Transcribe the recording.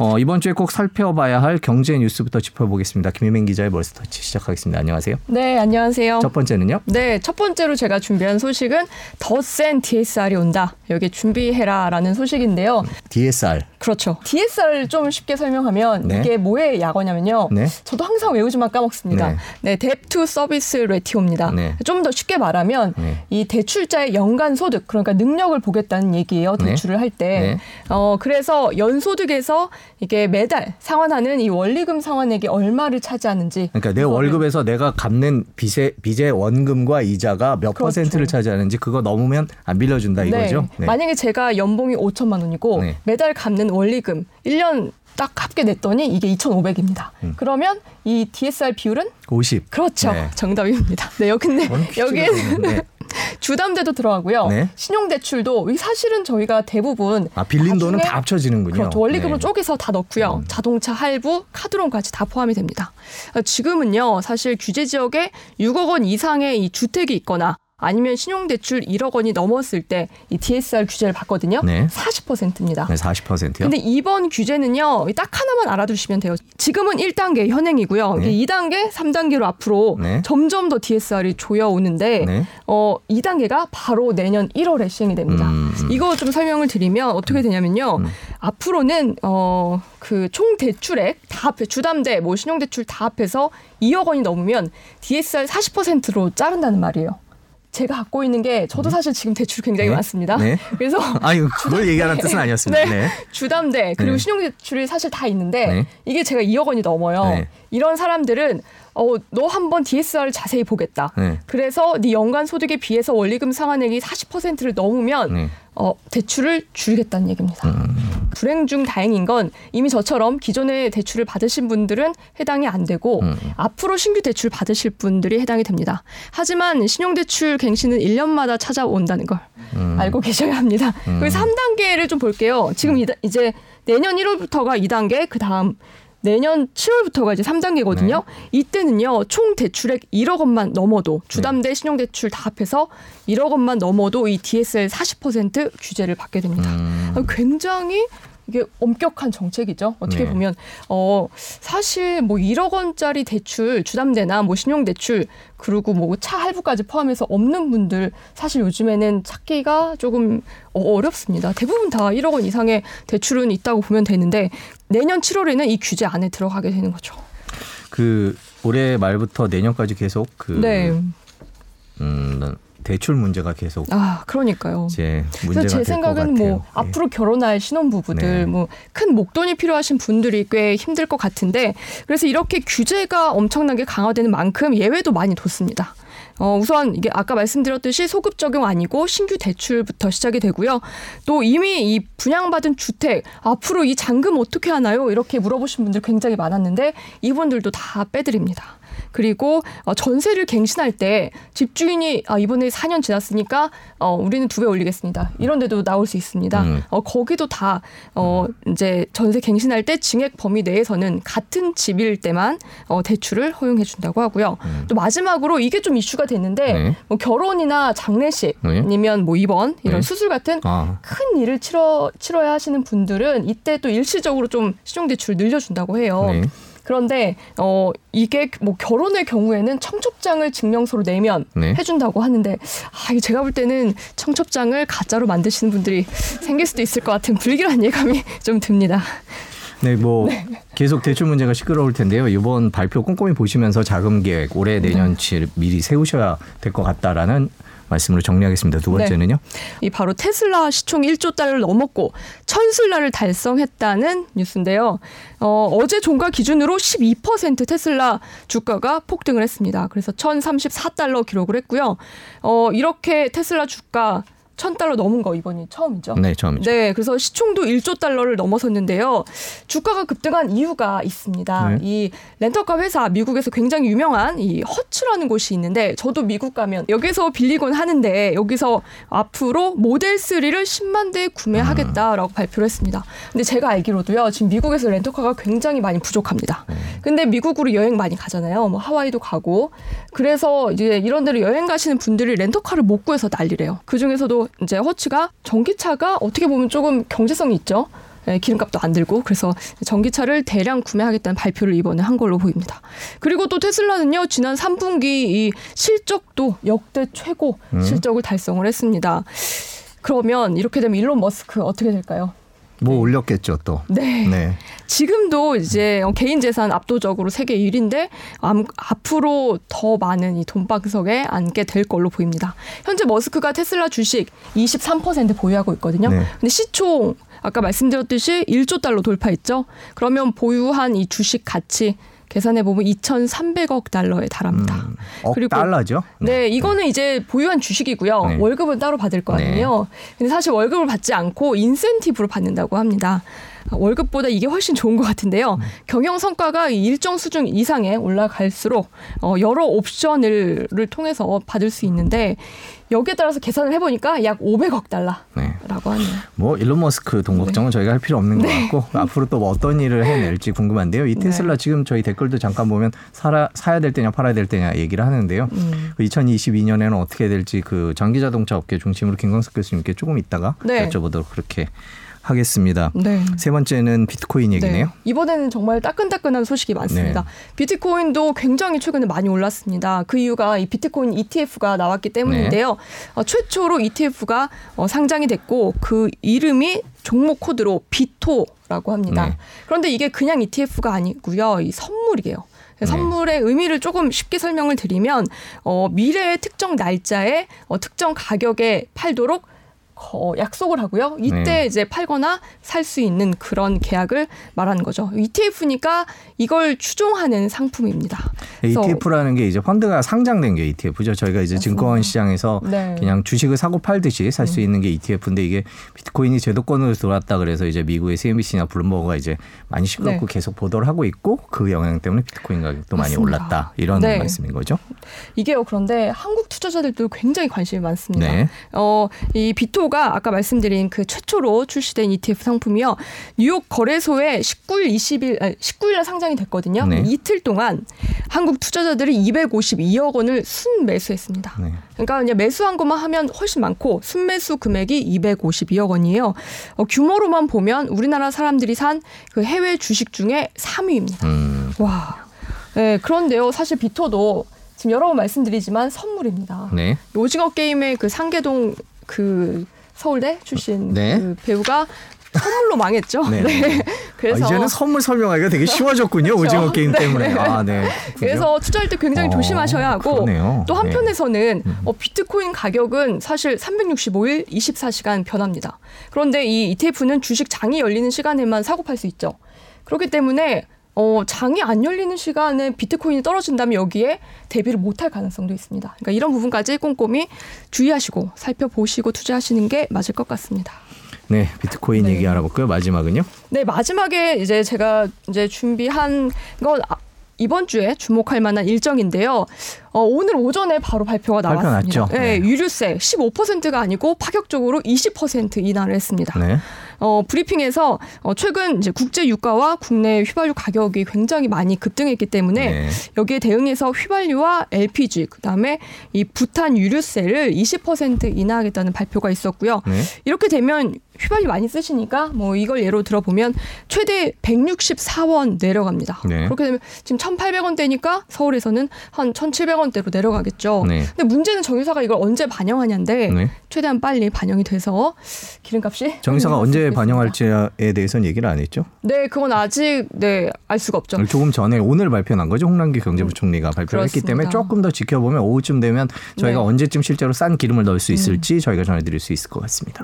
어, 이번 주에 꼭 살펴봐야 할 경제 뉴스부터 짚어보겠습니다. 김혜민 기자의 멀스터치 시작하겠습니다. 안녕하세요. 네, 안녕하세요. 첫 번째는요? 네, 첫 번째로 제가 준비한 소식은 더 센 DSR이 온다. 여기 준비해라라는 소식인데요. DSR. 그렇죠. DSR을 좀 쉽게 설명하면 네. 이게 뭐의 약어냐면요. 네. 저도 항상 외우지만 까먹습니다. 네. 네, 뎁투 서비스 레티오입니다. 네. 좀더 쉽게 말하면 네. 이 대출자의 연간 소득, 그러니까 능력을 보겠다는 얘기예요. 네. 대출을 할 때. 네. 어, 그래서 연소득에서 이게 매달 상환하는 이 원리금 상환액이 얼마를 차지하는지 그러니까 내 월급에서 내가 갚는 빚의 빚의 원금과 이자가 몇 그렇죠. 퍼센트를 차지하는지 그거 넘으면 안 빌려준다 이거죠. 네. 만약에 제가 연봉이 5천만 원이고 네. 매달 갚는 원리금 1년 딱 합계 냈더니 이게 2,500입니다. 음. 그러면 이 DSR 비율은 50. 그렇죠. 네. 정답입니다. 네, 여기 근데 있네. 주담대도 들어가고요. 네. 신용대출도 이 사실은 저희가 대부분 아 빌린 돈은 다 합쳐지는군요. 그렇죠. 원리금을 네. 쪼개서 다 넣고요. 음. 자동차 할부, 카드론까지 다 포함이 됩니다. 어, 지금은요, 사실 규제 지역에 6억 원 이상의 이 주택이 있거나 아니면 신용대출 1억 원이 넘었을 때 이 DSR 규제를 받거든요. 네. 40%입니다. 네, 40%요. 근데 이번 규제는요, 딱 하나만 알아두시면 돼요. 지금은 1단계 현행이고요. 네. 이게 2단계, 3단계로 앞으로 네. 점점 더 DSR이 조여오는데, 네. 어, 2단계가 바로 내년 1월에 시행이 됩니다. 음, 음. 이거 좀 설명을 드리면 어떻게 되냐면요. 앞으로는, 어, 그 총 대출액 다 합해, 주담대, 뭐 신용대출 다 합해서 2억 원이 넘으면 DSR 40%로 자른다는 말이에요. 제가 갖고 있는 게 저도 사실 지금 대출이 굉장히 네. 많습니다. 네. 그래서 아니 그걸 얘기하는 뜻은 아니었습니다. 네. 주담대 그리고 네. 신용대출이 사실 다 있는데 네. 이게 제가 2억 원이 넘어요. 네. 이런 사람들은 어, 너 한번 DSR을 자세히 보겠다. 네. 그래서 네 연간 소득에 비해서 원리금 상환액이 40%를 넘으면 네. 어, 대출을 줄이겠다는 얘기입니다. 음. 불행 중 다행인 건 이미 저처럼 기존에 대출을 받으신 분들은 해당이 안 되고 음. 앞으로 신규 대출 받으실 분들이 해당이 됩니다. 하지만 신용대출 갱신은 1년마다 찾아온다는 걸 음. 알고 계셔야 합니다. 그래서 3단계를 좀 볼게요. 지금 이- 이제 내년 1월부터가 2단계, 그 다음 내년 7월부터가 이제 3단계거든요. 이때는요, 총 대출액 1억 원만 넘어도 주담대 신용대출 다 합해서 1억 원만 넘어도 이 DSL 40% 규제를 받게 됩니다. 음. 아, 굉장히 이게 엄격한 정책이죠. 어떻게 네. 보면 어 사실 뭐 1억 원짜리 대출 주담대나 뭐 신용 대출 그리고 뭐 차 할부까지 포함해서 없는 분들 사실 요즘에는 찾기가 조금 어- 어렵습니다. 대부분 다 1억 원 이상의 대출은 있다고 보면 되는데 내년 7월에는 이 규제 안에 들어가게 되는 거죠. 그 올해 말부터 내년까지 계속 그 네. 음, 대출 문제가 계속 아, 그러니까요. 이제 문제가 그래서 제 생각은. 뭐 예. 앞으로 결혼할 신혼 부부들 네. 뭐큰 목돈이 필요하신 분들이 꽤 힘들 것 같은데 그래서 이렇게 규제가 엄청나게 강화되는 만큼 예외도 많이 뒀습니다. 어, 우선 이게 아까 말씀드렸듯이 소급 적용 아니고 신규 대출부터 시작이 되고요. 또 이미 이 분양받은 주택 앞으로 이 잔금 어떻게 하나요? 이렇게 물어보신 분들 굉장히 많았는데 이분들도 다 빼드립니다. 그리고 어, 전세를 갱신할 때 집주인이 아, 이번에 4년 지났으니까 어, 우리는 두 배 올리겠습니다. 이런 데도 나올 수 있습니다. 음. 어, 거기도 다 어, 이제 전세 갱신할 때 증액 범위 내에서는 같은 집일 때만 어, 대출을 허용해 준다고 하고요. 또 마지막으로 이게 좀 이슈가 됐는데 음. 네. 뭐 결혼이나 장례식 네. 아니면 뭐 입원 이런 네. 수술 같은 아, 큰 일을 치러 치러야 하시는 분들은 이때 또 일시적으로 좀 신용 대출 늘려준다고 해요. 네. 그런데 어 이게 뭐 결혼의 경우에는 청첩장을 증명서로 내면 네. 해준다고 하는데 아 이게 제가 볼 때는 청첩장을 가짜로 만드시는 분들이 생길 수도 있을 것 같은 불길한 예감이 좀 듭니다. 네, 뭐 계속 대출 문제가 시끄러울 텐데요. 이번 발표 꼼꼼히 보시면서 자금 계획 올해 네. 내년치 미리 세우셔야 될 것 같다라는 말씀으로 정리하겠습니다. 두 네. 번째는요. 이 바로 테슬라 시총 1조 달러를 넘었고 천슬라를 달성했다는 뉴스인데요. 어, 어제 종가 기준으로 12% 테슬라 주가가 폭등을 했습니다. 그래서 1,034달러 기록을 했고요. 어, 이렇게 테슬라 주가 1,000달러 넘은 거 이번이 처음이죠. 네, 처음이죠. 네, 그래서 시총도 1조 달러를 넘어섰는데요. 주가가 급등한 이유가 있습니다. 네. 이 렌터카 회사 미국에서 굉장히 유명한 이 허츠라는 곳이 있는데 저도 미국 가면 여기서 빌리곤 하는데 여기서 앞으로 모델 3를 10만 대 구매하겠다라고 발표를 했습니다. 근데 제가 알기로도요. 지금 미국에서 렌터카가 굉장히 많이 부족합니다. 근데 미국으로 여행 많이 가잖아요. 뭐 하와이도 가고 그래서 이제 이런 데로 여행 가시는 분들이 렌터카를 못 구해서 난리래요. 그 중에서도 이제 허츠가 전기차가 어떻게 보면 조금 경제성이 있죠. 예, 기름값도 안 들고 그래서 전기차를 대량 구매하겠다는 발표를 이번에 한 걸로 보입니다. 그리고 또 테슬라는요 지난 3분기 이 실적도 역대 최고 음. 실적을 달성을 했습니다. 그러면 이렇게 되면 일론 머스크 어떻게 될까요? 뭐 올렸겠죠 또. 네. 네. 지금도 이제 개인 재산 압도적으로 세계 1위인데 앞으로 더 많은 이 돈방석에 앉게 될 걸로 보입니다. 현재 머스크가 테슬라 주식 23% 보유하고 있거든요. 네. 근데 시총 아까 말씀드렸듯이 1조 달러 돌파했죠. 그러면 보유한 이 주식 가치 계산해 보면 2,300억 달러에 달합니다. 음, 억 그리고- 달러죠. 네, 이거는 이제 보유한 주식이고요. 네. 월급은 따로 받을 거 아니에요. 근데 사실 월급을 받지 않고 인센티브로 받는다고 합니다. 아, 월급보다 이게 훨씬 좋은 것 같은데요. 경영 성과가 이 일정 수준 이상에 올라갈수록 어, 여러 옵션을 를 통해서 받을 수 있는데 여기에 따라서 계산을 해보니까 약 500억 달러라고 네. 하네요. 뭐 일론 머스크 돈 걱정은 저희가 할 필요 없는 네. 것 같고 앞으로 또 어떤 일을 해낼지 궁금한데요. 이 테슬라 지금 저희 댓글도 잠깐 보면 사라, 사야 될 때냐 팔아야 될 때냐 얘기를 하는데요. 음. 2022년에는 어떻게 될지 그 전기 자동차 업계 중심으로 김광석 교수님께 조금 네. 여쭤보도록 그렇게 하겠습니다. 네. 세 번째는 비트코인 얘기네요. 네. 이번에는 정말 따끈따끈한 소식이 많습니다. 네. 비트코인도 굉장히 최근에 많이 올랐습니다. 그 이유가 이 비트코인 ETF가 나왔기 때문인데요. 네. 어, 최초로 ETF가 어, 상장이 됐고 그 이름이 종목 코드로 비토라고 합니다. 네. 그런데 이게 그냥 ETF가 아니고요. 이 선물이에요. 네. 선물의 의미를 조금 쉽게 설명을 드리면 어, 미래의 특정 날짜에 어, 특정 가격에 팔도록 어, 약속을 하고요. 이때 네. 이제 팔거나 살 수 있는 그런 계약을 말하는 거죠. ETF니까 이걸 추종하는 상품입니다. 그래서- ETF라는 게 이제 펀드가 상장된 게 ETF죠. 저희가 이제. 증권 시장에서 네. 그냥 주식을 사고 팔듯이 살 수 있는 게 ETF인데 이게 비트코인이 제도권으로 들어왔다 그래서 이제 미국의 CNBC나 블룸버그가 이제 많이 시끄럽고 네. 계속 보도를 하고 있고 그 영향 때문에 비트코인 가격도 많이 맞습니다. 올랐다 이런 네. 말씀인 거죠. 이게요. 그런데 한국 투자자들도 굉장히 관심이 많습니다. 네. 어, 이 비 토가 아까 말씀드린 그 최초로 출시된 ETF 상품이요. 뉴욕 거래소에 19일 20일 아니, 19일에 상장이 됐거든요. 네. 이틀 동안 한국 투자자들이 252억 원을 순매수했습니다. 네. 그러니까 그냥 매수한 것만 하면 훨씬 많고 순매수 금액이 252억 원이에요. 어, 규모로만 보면 우리나라 사람들이 산 그 해외 주식 중에 3위입니다. 음, 와. 네, 그런데요. 사실 비토도 지금 여러 번 말씀드리지만 선물입니다. 네. 오징어 게임의 그 상계동 그 서울대 출신 네. 그 배우가 선물로 망했죠. 네. 네. 그래서 아, 이제는 선물 설명하기가 되게 쉬워졌군요. 그렇죠. 오징어 게임 네. 때문에. 아, 네. 그래서 투자할 때 굉장히 어, 조심하셔야 하고 그러네요. 또 한편에서는 음. 어, 비트코인 가격은 사실 365일 24시간 변합니다. 그런데 이 ETF는 주식 장이 열리는 시간에만 사고 팔 수 있죠. 그렇기 때문에 어, 장이 안 열리는 시간에 비트코인이 떨어진다면 여기에 대비를 못할 가능성도 있습니다. 그러니까 이런 부분까지 꼼꼼히 주의하시고 살펴보시고 투자하시는 게 맞을 것 같습니다. 네, 비트코인 네. 얘기 알아볼까요? 마지막은요? 네, 마지막에 이제 제가 이제 준비한 건 아, 이번 주에 주목할 만한 일정인데요. 어, 오늘 오전에 바로 발표가 발표 나왔습니다. 났죠? 네, 네. 유류세 15%가 아니고 파격적으로 20% 인하를 했습니다. 네. 어, 브리핑에서 어, 최근 이제 국제 유가와 국내 휘발유 가격이 굉장히 많이 급등했기 때문에 네. 여기에 대응해서 휘발유와 LPG 그다음에 이 부탄 유류세를 20% 인하하겠다는 발표가 있었고요. 네. 이렇게 되면 휘발유 많이 쓰시니까 뭐 이걸 예로 들어보면 최대 164원 내려갑니다. 네. 그렇게 되면 지금 1,800원대니까 서울에서는 한 1,700원대로 내려가겠죠. 네. 근데 문제는 정유사가 이걸 언제 반영하냐인데 네. 최대한 빨리 반영이 돼서 기름값이 올라갈 수 언제 있겠습니다. 반영할지에 대해서는 얘기를 안 했죠. 네, 그건 아직 네 알 수가 없죠. 조금 전에 오늘 발표난 거죠. 홍남기 경제부총리가 발표를 했기 그렇습니다. 때문에 조금 더 지켜보면 오후쯤 되면 저희가 네. 언제쯤 실제로 싼 기름을 넣을 수 있을지 저희가 전해드릴 수 있을 것 같습니다.